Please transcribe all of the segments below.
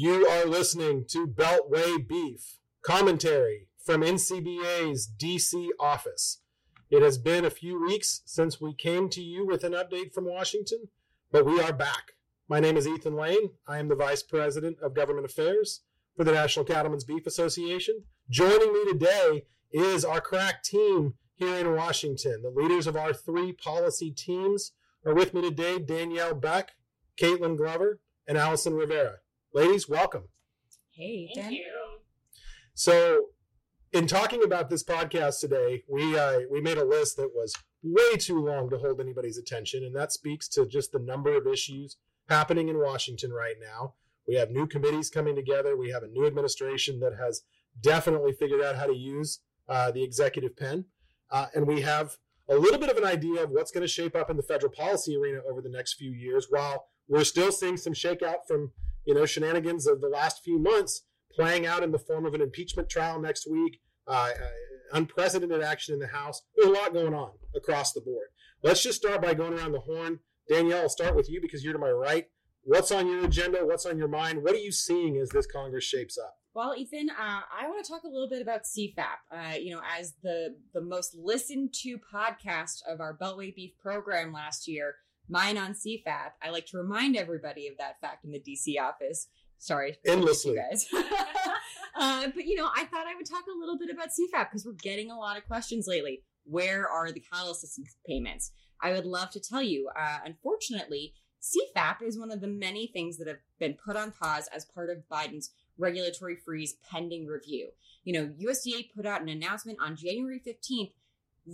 You are listening to Beltway Beef commentary from NCBA's DC office. It has been a few weeks since we came to you with an update from Washington, but we are back. My name is Ethan Lane. I am the Vice President of Government Affairs for the National Cattlemen's Beef Association. Joining me today is our crack team here in Washington. The leaders of our three policy teams are with me today Danielle Beck, Caitlin Glover, and Allison Rivera. Ladies, welcome. Hey, Thank Dan. you. So, in talking about this podcast today, we uh, we made a list that was way too long to hold anybody's attention, and that speaks to just the number of issues happening in Washington right now. We have new committees coming together. We have a new administration that has definitely figured out how to use uh, the executive pen, uh, and we have a little bit of an idea of what's going to shape up in the federal policy arena over the next few years. While we're still seeing some shakeout from you know shenanigans of the last few months playing out in the form of an impeachment trial next week, uh, uh, unprecedented action in the House. There's a lot going on across the board. Let's just start by going around the horn. Danielle, I'll start with you because you're to my right. What's on your agenda? What's on your mind? What are you seeing as this Congress shapes up? Well, Ethan, uh, I want to talk a little bit about CFAP. Uh, you know, as the the most listened to podcast of our Beltway Beef program last year, mine on CFAP. I like to remind everybody of that fact in the DC office. Sorry, Endlessly. you guys. uh, but you know, I thought I would talk a little bit about CFAP because we're getting a lot of questions lately. Where are the cattle assistance payments? I would love to tell you. Uh, unfortunately, CFAP is one of the many things that have been put on pause as part of Biden's regulatory freeze pending review. You know, USDA put out an announcement on January 15th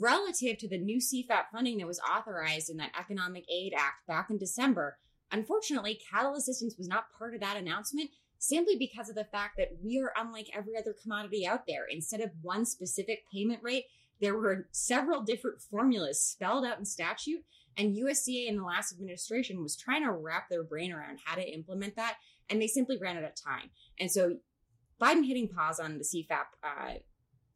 relative to the new CFAP funding that was authorized in that Economic Aid Act back in December. Unfortunately, cattle assistance was not part of that announcement simply because of the fact that we are unlike every other commodity out there. Instead of one specific payment rate, there were several different formulas spelled out in statute, and USDA in the last administration was trying to wrap their brain around how to implement that, and they simply ran out of time. And so, Biden hitting pause on the CFAP uh,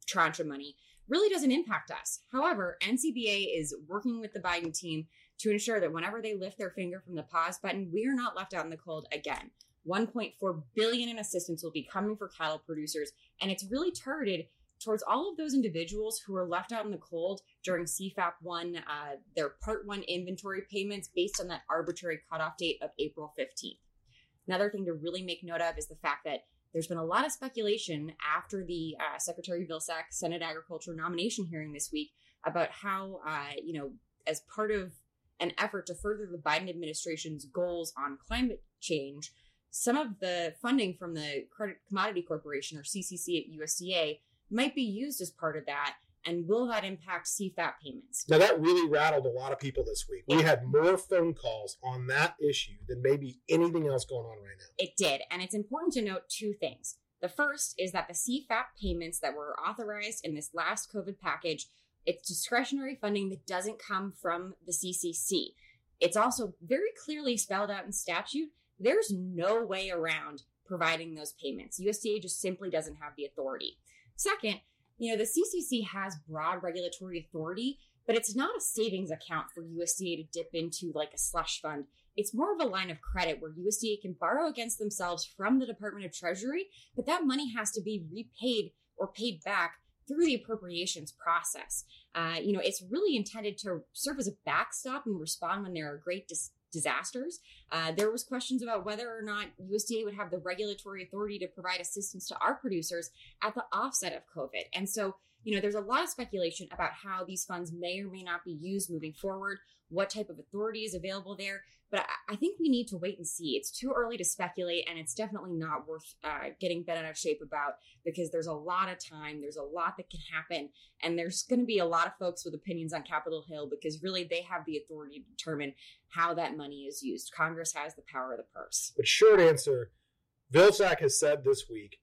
tranche of money really doesn't impact us. However, NCBA is working with the Biden team to ensure that whenever they lift their finger from the pause button, we are not left out in the cold again. 1.4 billion in assistance will be coming for cattle producers, and it's really targeted towards all of those individuals who were left out in the cold during CFAP 1, uh, their Part 1 inventory payments based on that arbitrary cutoff date of April 15th. Another thing to really make note of is the fact that there's been a lot of speculation after the uh, Secretary Vilsack Senate Agriculture nomination hearing this week about how, uh, you know, as part of an effort to further the Biden administration's goals on climate change, some of the funding from the Credit Commodity Corporation or CCC at USDA might be used as part of that. And will that impact CFAP payments? Now, that really rattled a lot of people this week. We had more phone calls on that issue than maybe anything else going on right now. It did. And it's important to note two things. The first is that the CFAP payments that were authorized in this last COVID package, it's discretionary funding that doesn't come from the CCC. It's also very clearly spelled out in statute. There's no way around providing those payments. USDA just simply doesn't have the authority. Second, you know, the CCC has broad regulatory authority, but it's not a savings account for USDA to dip into like a slush fund. It's more of a line of credit where USDA can borrow against themselves from the Department of Treasury, but that money has to be repaid or paid back through the appropriations process. Uh, you know, it's really intended to serve as a backstop and respond when there are great dis- disasters. Uh, there was questions about whether or not USDA would have the regulatory authority to provide assistance to our producers at the offset of COVID. And so, you know, there's a lot of speculation about how these funds may or may not be used moving forward, what type of authority is available there. But I, I think we need to wait and see. It's too early to speculate, and it's definitely not worth uh, getting bent out of shape about because there's a lot of time, there's a lot that can happen, and there's going to be a lot of folks with opinions on Capitol Hill because really they have the authority to determine how that money is used. Congress has the power of the purse. But short answer, Vilsack has said this week,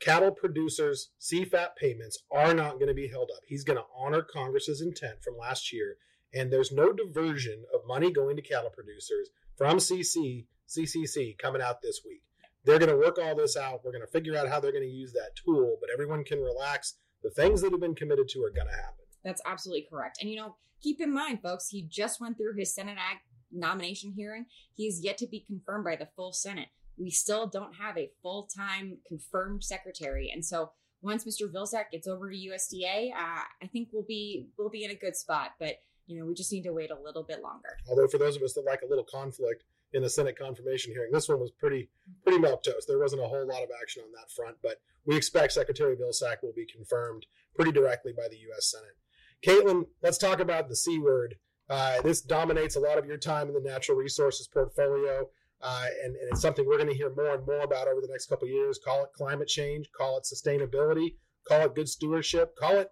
cattle producers' CFAP payments are not going to be held up. He's going to honor Congress's intent from last year, and there's no diversion of money going to cattle producers from CC CCC coming out this week. They're going to work all this out. We're going to figure out how they're going to use that tool, but everyone can relax. The things that have been committed to are going to happen. That's absolutely correct. And you know, keep in mind, folks, he just went through his Senate Ag nomination hearing. He is yet to be confirmed by the full Senate. we still don't have a full time confirmed secretary. And so once Mr. Vilsack gets over to USDA, uh, I think we'll be we'll be in a good spot. But you know, we just need to wait a little bit longer. Although for those of us that like a little conflict in the Senate confirmation hearing, this one was pretty pretty milk toast. There wasn't a whole lot of action on that front, but we expect Secretary Vilsack will be confirmed pretty directly by the U.S. Senate. Caitlin, let's talk about the C word. Uh, this dominates a lot of your time in the natural resources portfolio. Uh, and, and, it's something we're going to hear more and more about over the next couple years. Call it climate change, call it sustainability, call it good stewardship, call it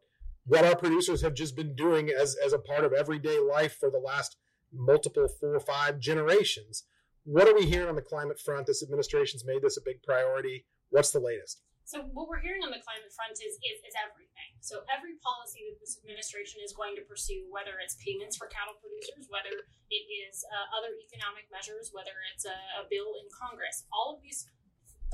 what our producers have just been doing as, as a part of everyday life for the last multiple four or five generations. What are we hearing on the climate front? This administration's made this a big priority. What's the latest? So what we're hearing on the climate front is, is, is everything. So every policy that this administration is going to pursue, whether it's payments for cattle producers, whether it is uh, other economic measures, whether it's a, a bill in Congress, all of these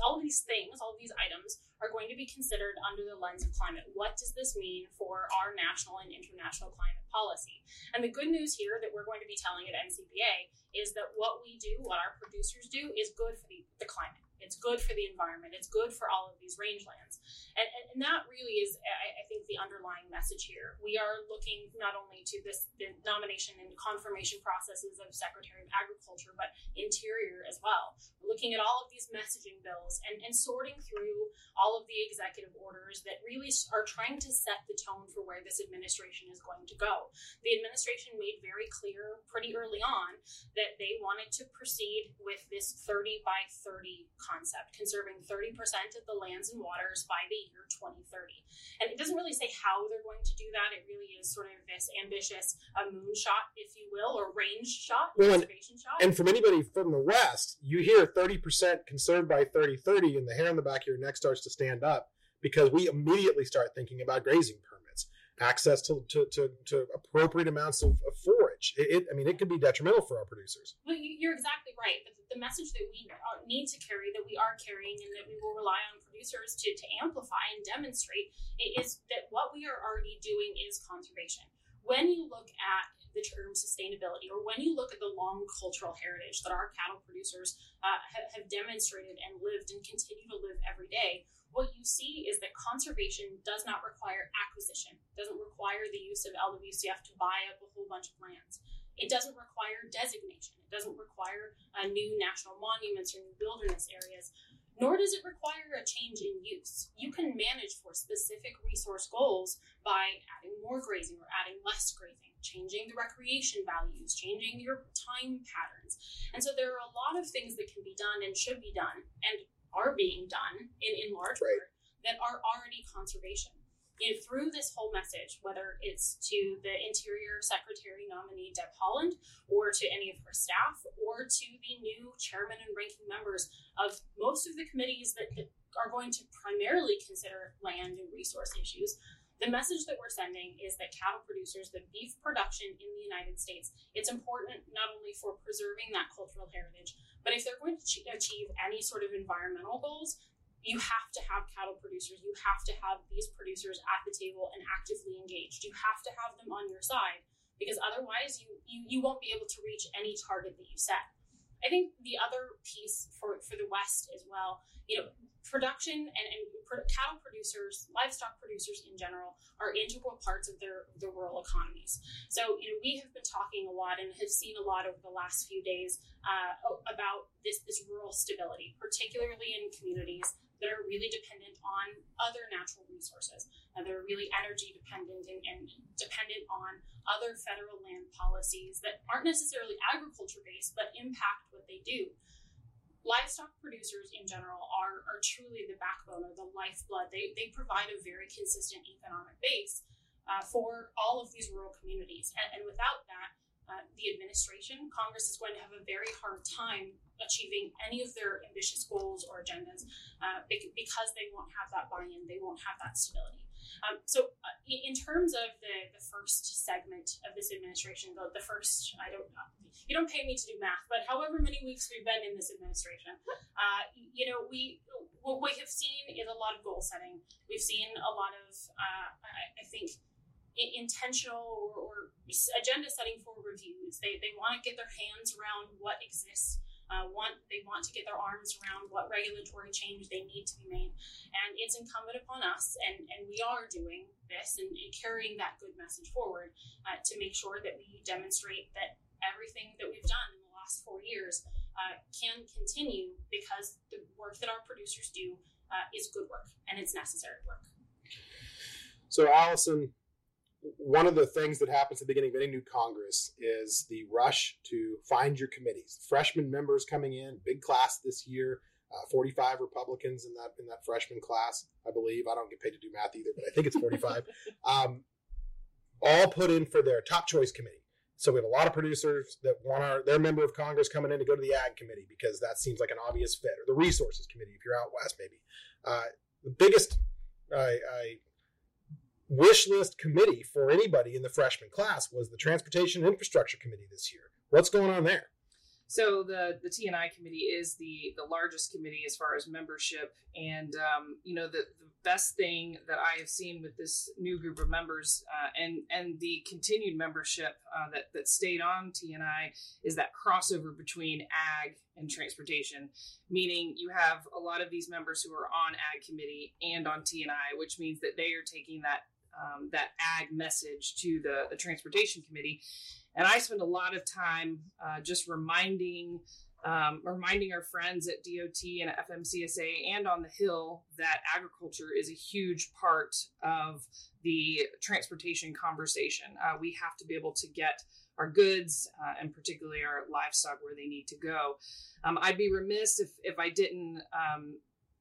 all of these things, all of these items are going to be considered under the lens of climate. What does this mean for our national and international climate policy? And the good news here that we're going to be telling at NCBA is that what we do, what our producers do, is good for the, the climate. It's good for the environment. It's good for all of these rangelands. And, and, and that really is, I, I, think, the underlying message here. We are looking not only to this the nomination and confirmation processes of Secretary of Agriculture, but Interior as well. We're looking at all of these messaging bills and, and sorting through all of the executive orders that really are trying to set the tone for where this administration is going to go. The administration made very clear pretty early on that they wanted to proceed with this 30 by 30 concept conserving 30% of the lands and waters by the year 2030. And it doesn't really say how they're going to do that. It really is sort of this ambitious uh, moonshot, if you will, or range shot, well, conservation and, shot. And from anybody from the West, you hear 30% conserved by 3030, and the hair on the back of your neck starts to stand up because we immediately start thinking about grazing permits, access to, to, to, to appropriate amounts of, of forage. It, it, I mean, it could be detrimental for our producers. Well, you're exactly right. But the message that we need to carry, that we are carrying, and that we will rely on producers to, to amplify and demonstrate is that what we are already doing is conservation. When you look at the term sustainability, or when you look at the long cultural heritage that our cattle producers uh, have demonstrated and lived and continue to live every day, what you see is that conservation does not require acquisition, doesn't require the use of LWCF to buy up a whole bunch of lands. It doesn't require designation. It doesn't require new national monuments or new wilderness areas, nor does it require a change in use. You can manage for specific resource goals by adding more grazing or adding less grazing, changing the recreation values, changing your time patterns. And so there are a lot of things that can be done and should be done and are being done in, in large right. part that are already conservation know, through this whole message, whether it's to the Interior Secretary nominee Deb Haaland, or to any of her staff, or to the new chairman and ranking members of most of the committees that, that are going to primarily consider land and resource issues, the message that we're sending is that cattle producers, the beef production in the United States, it's important not only for preserving that cultural heritage, but if they're going to achieve any sort of environmental goals, you have to have cattle producers. You have to have these producers at the table and actively engaged. You have to have them on your side because otherwise you, you, you won't be able to reach any target that you set. I think the other piece for, for the West as well, you know, production and, and cattle producers, livestock producers in general, are integral parts of their the rural economies. So, you know, we have been talking a lot and have seen a lot over the last few days uh, about this this rural stability, particularly in communities that are really dependent on other natural resources. They're really energy dependent and, and, dependent on other federal land policies that aren't necessarily agriculture based, but impact what they do. Livestock producers in general are, are truly the backbone or the lifeblood. They, they provide a very consistent economic base uh, for all of these rural communities. And, and without that, uh, the administration, Congress is going to have a very hard time achieving any of their ambitious goals or agendas uh, because they won't have that buy-in, they won't have that stability. Um, so, in terms of the, the first segment of this administration, the, the first, I don't know, you don't pay me to do math, but however many weeks we've been in this administration, uh, you know, we what we have seen is a lot of goal setting. We've seen a lot of, uh, I, I think, intentional or, or, agenda setting for reviews. They, they want to get their hands around what exists uh, want they want to get their arms around what regulatory change they need to be made, and it's incumbent upon us, and and we are doing this and, and carrying that good message forward uh, to make sure that we demonstrate that everything that we've done in the last four years uh, can continue because the work that our producers do uh, is good work and it's necessary work. So, Allison, one of the things that happens at the beginning of any new Congress is the rush to find your committees. Freshman members coming in, big class this year, uh, 45 Republicans in that in that freshman class, I believe. I don't get paid to do math either, but I think it's 45. um, all put in for their top choice committee. So we have a lot of producers that want our their member of Congress coming in to go to the Ag Committee because that seems like an obvious fit, or the Resources Committee if you're out west, maybe. Uh, the biggest I, I wish list committee for anybody in the freshman class was the Transportation Infrastructure Committee this year. What's going on there? So the the T&I committee is the the largest committee as far as membership, and um, you know the, the best thing that I have seen with this new group of members uh, and and the continued membership uh, that that stayed on T&I is that crossover between ag and transportation, meaning you have a lot of these members who are on ag committee and on T&I, which means that they are taking that um, that ag message to the, the transportation committee. And I spend a lot of time uh, just reminding um, reminding our friends at DOT and FMCSA and on the Hill that agriculture is a huge part of the transportation conversation. Uh, we have to be able to get our goods uh, and particularly our livestock where they need to go. Um, I'd be remiss if, if I didn't um,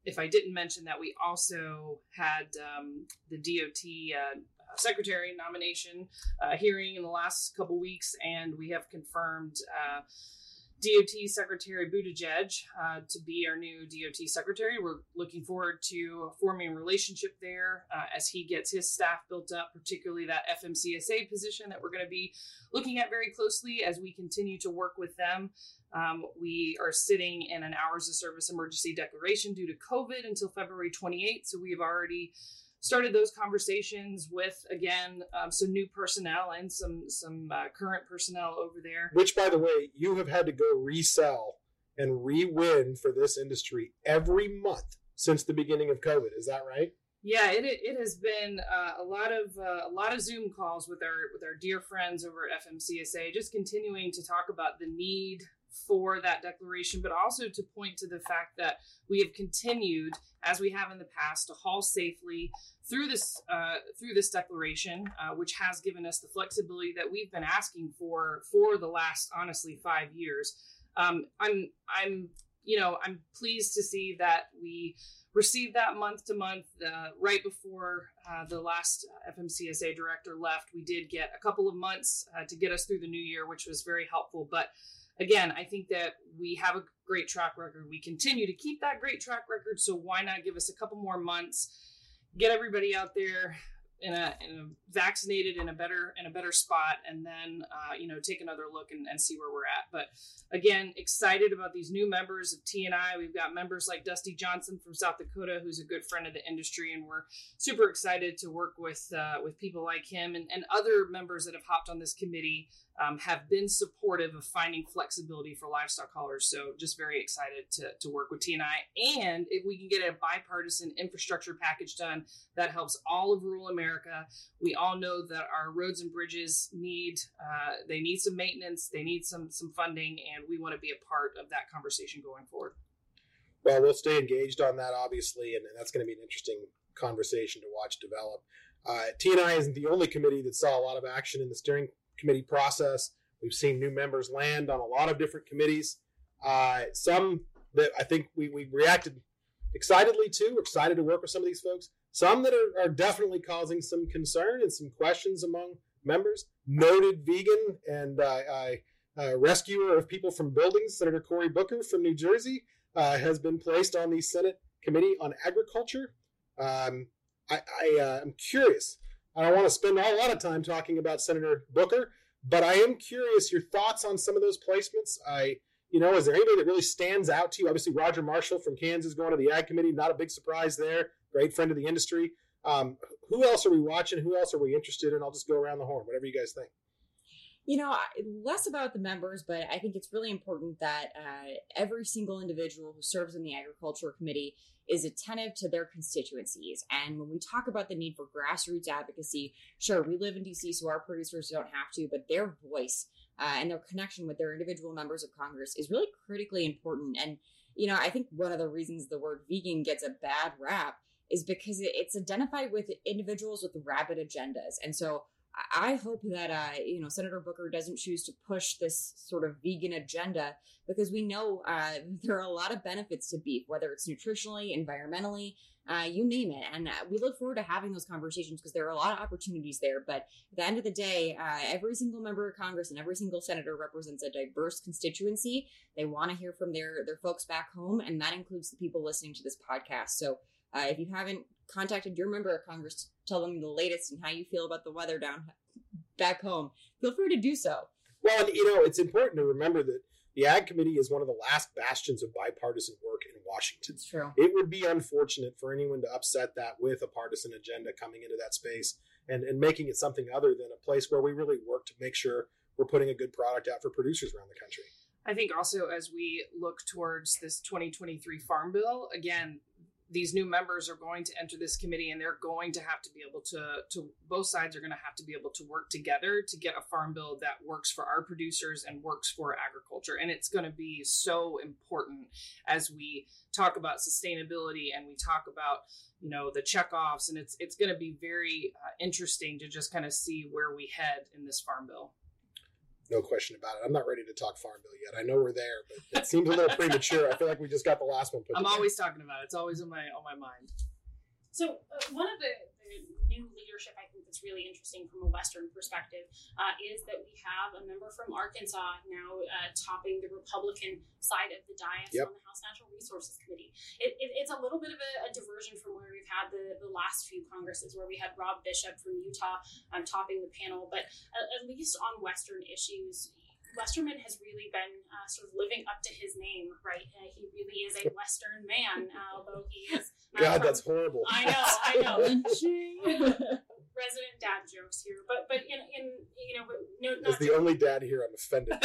if I didn't mention that we also had um, the DOT uh, secretary nomination uh, hearing in the last couple weeks, and we have confirmed uh, DOT Secretary Buttigieg uh, to be our new DOT secretary. We're looking forward to forming a relationship there uh, as he gets his staff built up, particularly that FMCSA position that we're going to be looking at very closely as we continue to work with them. Um, we are sitting in an hours of service emergency declaration due to COVID until February 28th. So we have already started those conversations with again um, some new personnel and some some uh, current personnel over there. Which, by the way, you have had to go resell and re-win for this industry every month since the beginning of COVID. Is that right? Yeah, it, it has been uh, a lot of uh, a lot of Zoom calls with our with our dear friends over at FMCSA, just continuing to talk about the need for that declaration, but also to point to the fact that we have continued, as we have in the past, to haul safely through this uh, through this declaration, uh, which has given us the flexibility that we've been asking for for the last honestly five years. Um, I'm I'm you know I'm pleased to see that we received that month to month uh, right before uh, the last FMCSA director left. We did get a couple of months uh, to get us through the new year, which was very helpful, but again, I think that we have a great track record. We continue to keep that great track record. So why not give us a couple more months, get everybody out there in a, in a vaccinated in a better in a better spot, and then uh, you know take another look and, and see where we're at. But again, excited about these new members of T&I. We've got members like Dusty Johnson from South Dakota, who's a good friend of the industry, and we're super excited to work with uh, with people like him and, and other members that have hopped on this committee um, have been supportive of finding flexibility for livestock haulers. So just very excited to, to work with T&I. And if we can get a bipartisan infrastructure package done that helps all of rural America, we all know that our roads and bridges need uh, they need some maintenance, they need some some funding, and we want to be a part of that conversation going forward. Well, we'll stay engaged on that, obviously, and, and that's going to be an interesting conversation to watch develop. Uh, T&I isn't the only committee that saw a lot of action in the steering committee process. We've seen new members land on a lot of different committees. Uh, some that I think we, we reacted excitedly to. We're excited to work with some of these folks. Some that are, are definitely causing some concern and some questions among members. Noted vegan and uh, uh, rescuer of people from buildings, Senator Cory Booker from New Jersey, uh, has been placed on the Senate Committee on Agriculture. Um, I, I am uh, curious I don't want to spend a lot of time talking about Senator Booker, but I am curious your thoughts on some of those placements. I, you know, is there anybody that really stands out to you? Obviously, Roger Marshall from Kansas going to the Ag Committee, not a big surprise there. Great friend of the industry. Um, who else are we watching? Who else are we interested in? I'll just go around the horn. Whatever you guys think. You know, less about the members, but I think it's really important that uh, every single individual who serves in the agriculture committee is attentive to their constituencies. And when we talk about the need for grassroots advocacy, sure, we live in DC, so our producers don't have to, but their voice uh, and their connection with their individual members of Congress is really critically important. And, you know, I think one of the reasons the word vegan gets a bad rap is because it's identified with individuals with rabid agendas. And so I hope that uh, you know Senator Booker doesn't choose to push this sort of vegan agenda because we know uh, there are a lot of benefits to beef, whether it's nutritionally, environmentally, uh, you name it. And uh, we look forward to having those conversations because there are a lot of opportunities there. But at the end of the day, uh, every single member of Congress and every single senator represents a diverse constituency. They want to hear from their their folks back home, and that includes the people listening to this podcast. So uh, if you haven't contacted your member of Congress to tell them the latest and how you feel about the weather down back home, feel free to do so. Well, and, you know, it's important to remember that the Ag Committee is one of the last bastions of bipartisan work in Washington. It's true. It would be unfortunate for anyone to upset that with a partisan agenda coming into that space and, and making it something other than a place where we really work to make sure we're putting a good product out for producers around the country. I think also as we look towards this 2023 Farm Bill, again, these new members are going to enter this committee and they're going to have to be able to to both sides are going to have to be able to work together to get a farm bill that works for our producers and works for agriculture. And it's going to be so important as we talk about sustainability and we talk about you know the checkoffs. And it's it's going to be very uh, interesting to just kind of see where we head in this farm bill no question about it. I'm not ready to talk Farm Bill yet. I know we're there, but it seems a little premature. I feel like we just got the last one. I'm always talking about it. It's always on my on my mind. So uh, one of the, the, new leadership I think that's really interesting from a Western perspective uh, is that we have a member from Arkansas now uh, topping the Republican side of the dais yep. on the House Natural Resources Committee. It, it, it's a little bit of a, a, diversion from where we've had the, the last few Congresses, where we had Rob Bishop from Utah um, topping the panel. But at, at least on Western issues, Westerman has really been uh, sort of living up to his name, right? Uh, he really is a Western man, uh, although he is God, that's horrible. I know, I know. Resident dad jokes here, but but in in you know, no, not as the only dad here, I'm offended.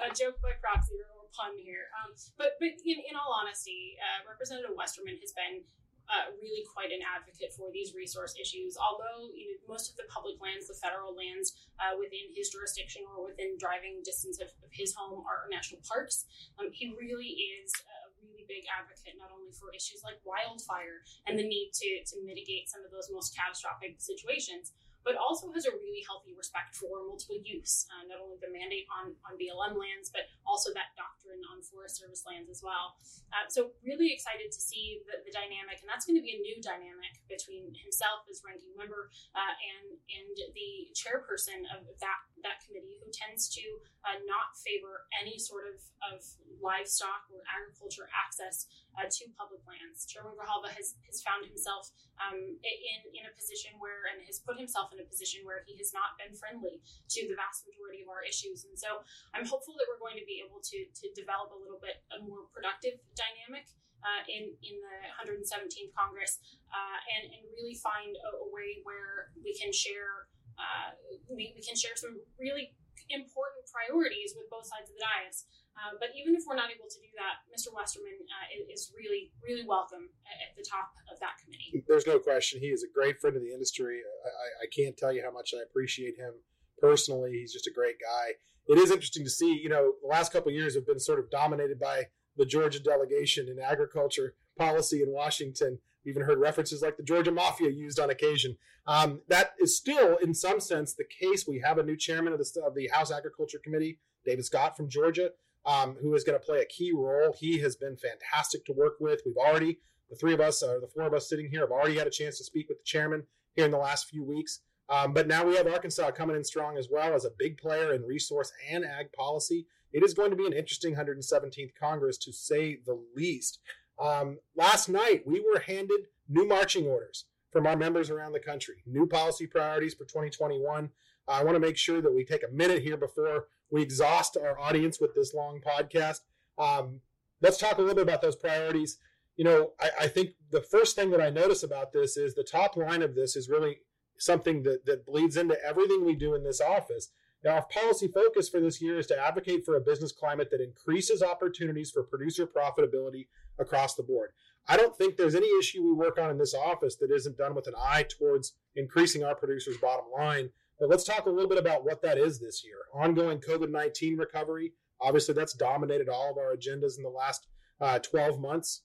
a joke by proxy or, or pun here, um, but but in, in all honesty, uh, Representative Westerman has been uh, really quite an advocate for these resource issues. Although you know, most of the public lands, the federal lands uh, within his jurisdiction or within driving distance of, of his home are national parks, um, he really is a really big advocate not only for issues like wildfire and the need to, to mitigate some of those most catastrophic situations, but also has a really healthy respect for multiple use, uh, not only the mandate on, on BLM lands, but also that doctrine on Forest Service lands as well. Uh, so, really excited to see the, the dynamic, and that's going to be a new dynamic between himself as ranking member uh, and and the chairperson of that that committee, who tends to uh, not favor any sort of, of livestock or agriculture access uh, to public lands. Chairman Grijalva has, has found himself um, in, in a position where, and has put himself in a position where he has not been friendly to the vast majority of our issues. And so I'm hopeful that we're going to be able to, to develop a little bit a more productive dynamic uh, in in the 117th Congress, uh, and and really find a, a, way where we can share uh, we, we can share some really important priorities with both sides of the dais. Uh, but even if we're not able to do that, Mr. Westerman uh, is really, really welcome at, the top of that committee. There's no question. He is a great friend of the industry. I, I can't tell you how much I appreciate him personally. He's just a great guy. It is interesting to see, you know, the last couple years have been sort of dominated by the Georgia delegation in agriculture policy in Washington. We even heard references like the Georgia Mafia used on occasion. Um, that is still, in some sense, the case. We have a new chairman of the, of the House Agriculture Committee, David Scott from Georgia um, who is going to play a key role. He has been fantastic to work with. We've already, the three of us, or the four of us sitting here, have already had a chance to speak with the chairman here in the last few weeks. Um, but now we have Arkansas coming in strong as well as a big player in resource and ag policy. It is going to be an interesting 117th Congress to say the least. Um, last night, we were handed new marching orders from our members around the country, new policy priorities for 2021. I want to make sure that we take a minute here before we exhaust our audience with this long podcast. Um, let's talk a little bit about those priorities. You know, I, I, think the first thing that I notice about this is the top line of this is really something that, that bleeds into everything we do in this office. Now, our policy focus for this year is to advocate for a business climate that increases opportunities for producer profitability across the board. I don't think there's any issue we work on in this office that isn't done with an eye towards increasing our producers' bottom line. But let's talk a little bit about what that is this year. Ongoing COVID 19 recovery. Obviously, that's dominated all of our agendas in the last uh, 12 months.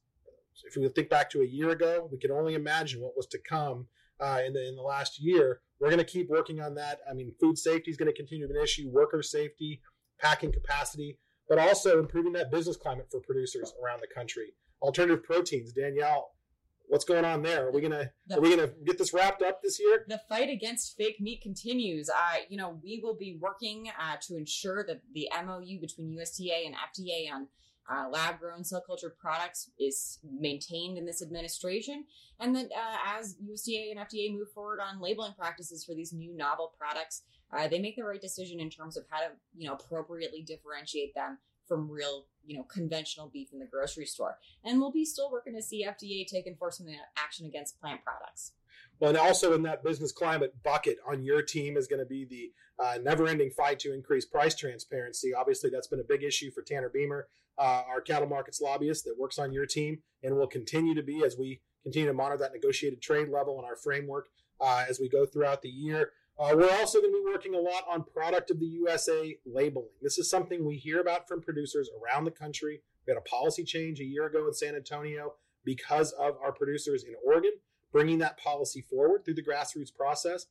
If we think back to a year ago, we can only imagine what was to come uh, in, the, in the last year. We're going to keep working on that. I mean, food safety is going to continue to be an issue, worker safety, packing capacity, but also improving that business climate for producers around the country. Alternative proteins, Danielle, what's going on there? Are we gonna the, are we gonna get this wrapped up this year? The fight against fake meat continues. Uh, you know, we will be working uh, to ensure that the MOU between USDA and FDA on uh, lab grown cell culture products is maintained in this administration, and that uh, as USDA and FDA move forward on labeling practices for these new novel products, uh, they make the right decision in terms of how to you know appropriately differentiate them from real you know conventional beef in the grocery store. And we'll be still working to see FDA take enforcement action against plant products. Well, and also in that business climate bucket on your team is going to be the uh, never-ending fight to increase price transparency. Obviously, that's been a big issue for Tanner Beymer, uh, our cattle markets lobbyist that works on your team, and will continue to be as we continue to monitor that negotiated trade level and our framework uh, as we go throughout the year. Uh, we're also going to be working a lot on product of the USA labeling. This is something we hear about from producers around the country. We had a policy change a year ago in San Antonio because of our producers in Oregon bringing that policy forward through the grassroots process.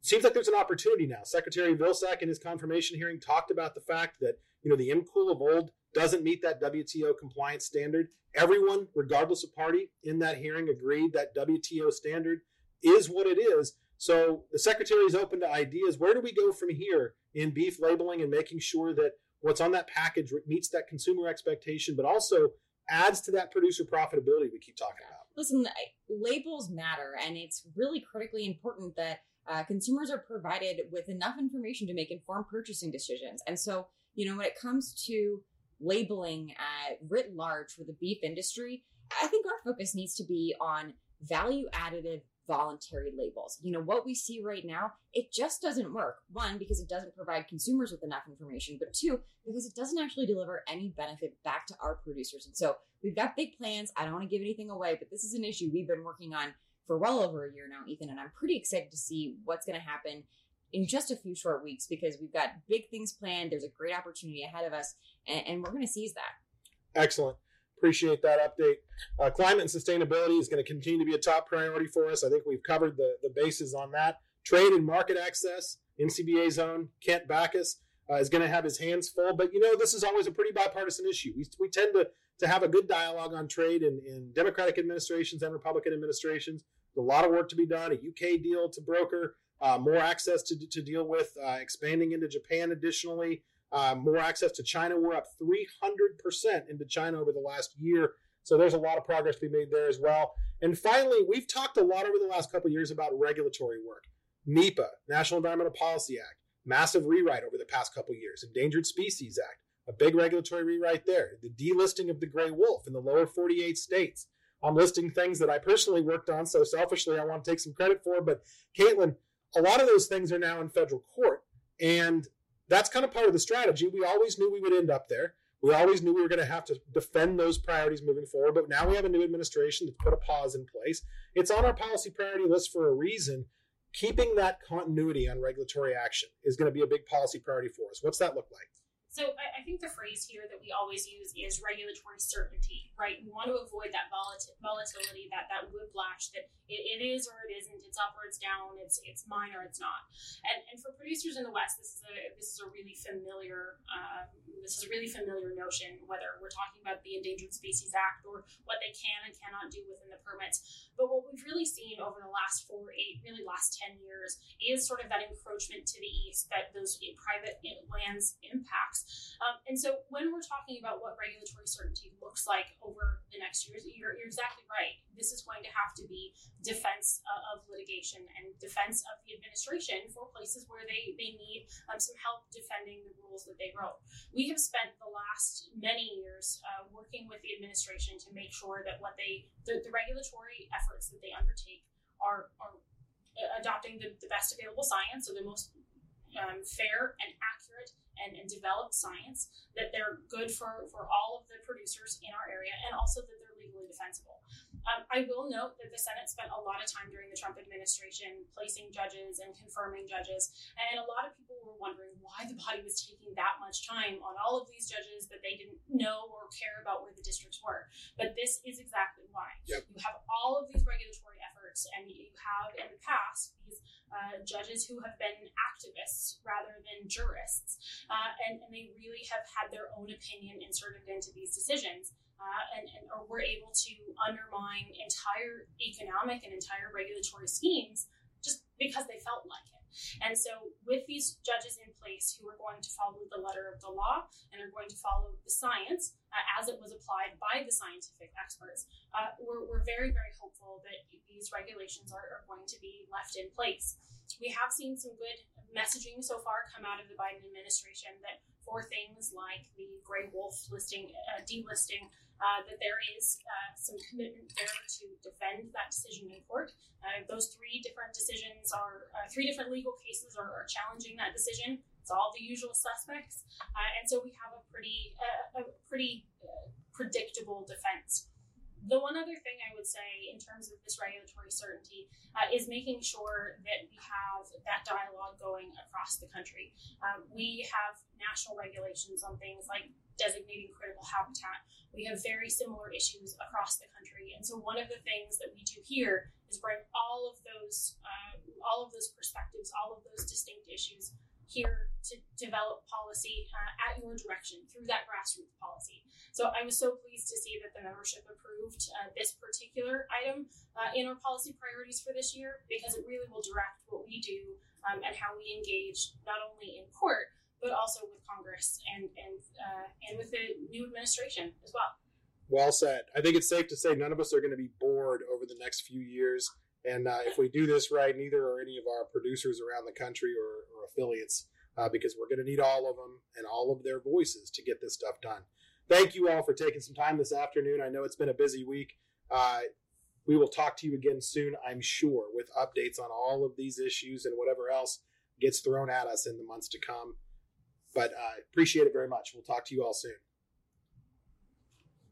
Seems like there's an opportunity now. Secretary Vilsack in his confirmation hearing talked about the fact that you know the MCOOL of old doesn't meet that WTO compliance standard. Everyone, regardless of party, in that hearing agreed that WTO standard is what it is. So the secretary is open to ideas. Where do we go from here in beef labeling and making sure that what's on that package meets that consumer expectation, but also adds to that producer profitability we keep talking about? Listen, labels matter, and it's really critically important that uh, consumers are provided with enough information to make informed purchasing decisions. And so, you know, when it comes to labeling uh, writ large for the beef industry, I think our focus needs to be on value additive voluntary labels. You know, what we see right now, it just doesn't work. One, because it doesn't provide consumers with enough information, but two, because it doesn't actually deliver any benefit back to our producers. And so we've got big plans. I don't want to give anything away, but this is an issue we've been working on for well over a year now, Ethan, and I'm pretty excited to see what's going to happen in just a few short weeks because we've got big things planned. There's a great opportunity ahead of us, and, and we're going to seize that. Excellent. Appreciate that update. Uh, climate and sustainability is going to continue to be a top priority for us. I think we've covered the, the bases on that. Trade and market access, NCBA zone, Kent Bacus uh, is going to have his hands full. But, you know, this is always a pretty bipartisan issue. We, we tend to, to have a good dialogue on trade in, in Democratic administrations and Republican administrations. There's a lot of work to be done, a UK deal to broker, uh, more access to, to deal with, uh, expanding into Japan additionally. Uh, more access to China. We're up 300% into China over the last year. So there's a lot of progress to be made there as well. And finally, we've talked a lot over the last couple years about regulatory work. NEPA, National Environmental Policy Act, massive rewrite over the past couple years. Endangered Species Act, a big regulatory rewrite there. The delisting of the gray wolf in the lower 48 states. I'm listing things that I personally worked on, so selfishly I want to take some credit for. But Caitlin, a lot of those things are now in federal court. And that's kind of part of the strategy. We always knew we would end up there. We always knew we were going to have to defend those priorities moving forward, but now we have a new administration that's put a pause in place. It's on our policy priority list for a reason. Keeping that continuity on regulatory action is going to be a big policy priority for us. What's that look like? So I, I, think the phrase here that we always use is regulatory certainty, right? We want to avoid that volatility, that that whiplash that it, it is or it isn't, it's up or it's down, it's it's mine or it's not. And and for producers in the West, this is a this is a really familiar um, this is a really familiar notion. Whether we're talking about the Endangered Species Act or what they can and cannot do within the permits, but what we've really seen over the last four, eight, really last ten years is sort of that encroachment to the east that those private lands impacts um, and so when we're talking about what regulatory certainty looks like over the next years, you're, you're exactly right. This is going to have to be defense uh, of litigation and defense of the administration for places where they, they need um, some help defending the rules that they wrote. We have spent the last many years uh, working with the administration to make sure that what they, the, the regulatory efforts that they undertake are, are uh, adopting the, the best available science, so the most um, fair and accurate and, and science, that they're good for, for all of the producers in our area, and also that they're legally defensible. Um, I will note that the Senate spent a lot of time during the Trump administration placing judges and confirming judges, and a lot of people were wondering why the body was taking that much time on all of these judges that they didn't know or care about where the districts were. But this is exactly why. Yep. You have all of these regulatory efforts, and you have in the past these uh, judges who have been activists rather than jurists, uh, and, and they really have had their own opinion inserted into these decisions uh, and, and or were able to undermine entire economic and entire regulatory schemes just because they felt like it. And so, with these judges in place who are going to follow the letter of the law and are going to follow the science uh, as it was applied by the scientific experts, uh, we're, we're very, very hopeful that these regulations are, are going to be left in place. We have seen some good messaging so far come out of the Biden administration that for things like the gray wolf listing, uh, delisting, uh, that there is uh, some commitment there to defend that decision in court. Uh, those three different decisions are uh, three different legal cases are, are, challenging that decision. It's all the usual suspects, uh, and so we have a pretty a pretty predictable defense. The one other thing I would say in terms of this regulatory certainty uh, is making sure that we have that dialogue going across the country. Um, we have national regulations on things like designating critical habitat. We have very similar issues across the country, and so one of the things that we do here is bring all of those uh, all of those perspectives, all of those distinct issues here to develop policy uh, at your direction through that grassroots policy. So I was so pleased to see that the membership approved uh, this particular item uh, in our policy priorities for this year because it really will direct what we do um, and how we engage not only in court but also with Congress and and uh, and with the new administration as well. Well said. I think it's safe to say none of us are going to be bored over the next few years. And uh, if we do this right, neither are any of our producers around the country or, or affiliates uh, because we're going to need all of them and all of their voices to get this stuff done. Thank you all for taking some time this afternoon. I know it's been a busy week. Uh, we will talk to you again soon, I'm sure, with updates on all of these issues and whatever else gets thrown at us in the months to come. But I uh, appreciate it very much. We'll talk to you all soon.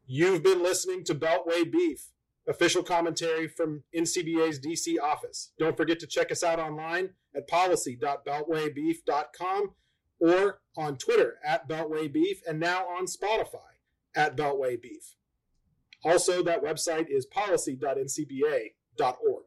You've been listening to Beltway Beef, official commentary from NCBA's DC office. Don't forget to check us out online at policy.beltwaybeef.com or on Twitter at Beltway Beef and now on Spotify at Beltway Beef. Also, that website is policy.ncba.org.